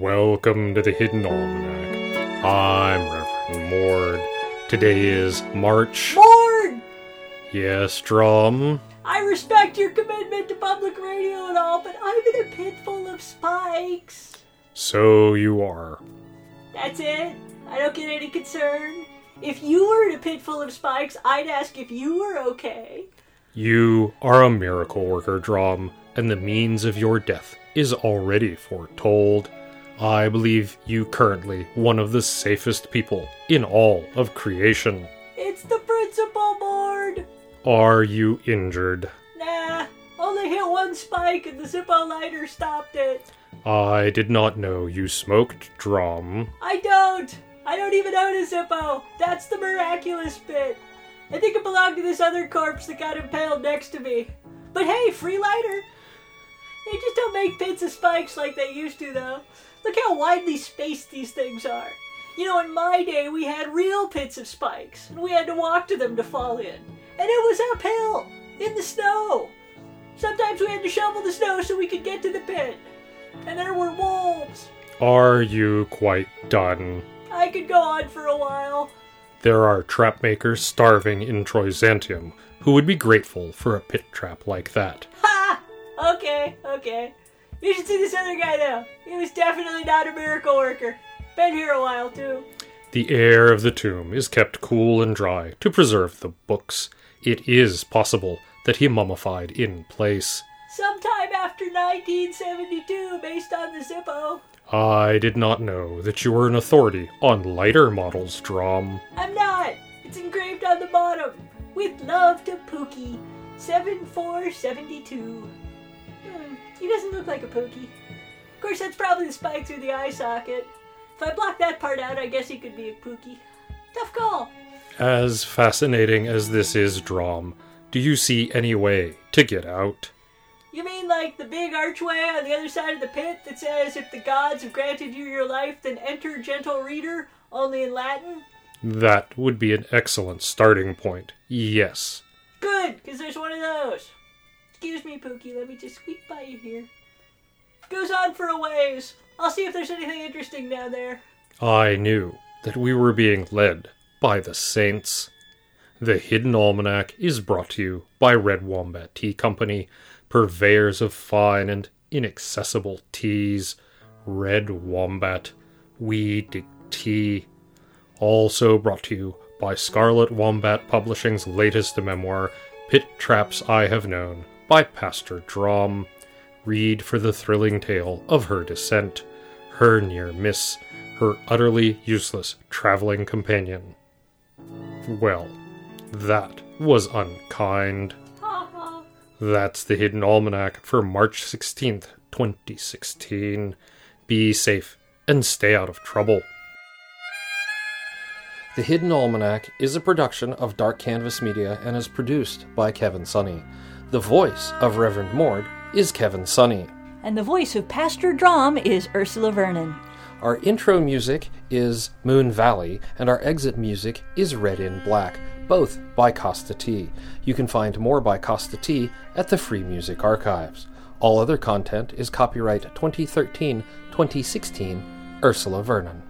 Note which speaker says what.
Speaker 1: Welcome to the Hidden Almanac. I'm Reverend Mord. Today is March.
Speaker 2: Mord!
Speaker 1: Yes, Drom.
Speaker 2: I respect your commitment to public radio and all, but I'm in a pit full of spikes.
Speaker 1: So you are.
Speaker 2: That's it. I don't get any concern. If you were in a pit full of spikes, I'd ask if you were okay.
Speaker 1: You are a miracle worker, Drom, and the means of your death is already foretold. I believe you currently one of the safest people in all of creation.
Speaker 2: It's the principal board.
Speaker 1: Are you injured?
Speaker 2: Nah, only hit one spike and the Zippo lighter stopped it.
Speaker 1: I did not know you smoked, Drom.
Speaker 2: I don't. I don't even own a Zippo. That's the miraculous bit. I think it belonged to this other corpse that got impaled next to me. But hey, free lighter. They just don't make pits of spikes like they used to, though. Look how widely spaced these things are. You know, in my day, we had real pits of spikes, and we had to walk to them to fall in. And it was uphill, in the snow. Sometimes we had to shovel the snow so we could get to the pit. And there were wolves.
Speaker 1: Are you quite done?
Speaker 2: I could go on for a while.
Speaker 1: There are trap makers starving in Troyzantium who would be grateful for a pit trap like that.
Speaker 2: Ha! Okay, okay. You should see this other guy, though. He was definitely not a miracle worker. Been here a while, too.
Speaker 1: The air of the tomb is kept cool and dry to preserve the books. It is possible that he mummified in place.
Speaker 2: Sometime after 1972, based on the Zippo.
Speaker 1: I did not know that you were an authority on lighter models, Drom.
Speaker 2: I'm not. It's engraved on the bottom. With love to Pookie. 7472. He doesn't look like a Pookie. Of course, that's probably the spike through the eye socket. If I block that part out, I guess he could be a Pookie. Tough call.
Speaker 1: As fascinating as this is, Drom, do you see any way to get out?
Speaker 2: You mean like the big archway on the other side of the pit that says, if the gods have granted you your life, then enter, gentle reader, only in Latin?
Speaker 1: That would be an excellent starting point. Yes.
Speaker 2: Good, because there's one of those. Excuse me, Pookie, let me just squeak by you here. Goes on for a ways. I'll see if there's anything interesting down there.
Speaker 1: I knew that we were being led by the saints. The Hidden Almanac is brought to you by Red Wombat Tea Company, purveyors of fine and inaccessible teas. Red Wombat, we dig tea. Also brought to you by Scarlet Wombat Publishing's latest memoir, Pit Traps I Have Known, by Pastor Drom. Read for the thrilling tale of her descent, her near miss, her utterly useless traveling companion. Well, that was unkind.
Speaker 2: Ha ha.
Speaker 1: That's the Hidden Almanac for March 16th, 2016. Be safe and stay out of trouble. The Hidden Almanac is a production of Dark Canvas Media and is produced by Kevin Sonney. The voice of Reverend Mord is Kevin Sonney.
Speaker 2: And the voice of Pastor Drom is Ursula Vernon.
Speaker 1: Our intro music is Moon Valley, and our exit music is Red in Black, both by Kosta T. You can find more by Kosta T at the Free Music Archives. All other content is copyright 2013 2016 Ursula Vernon.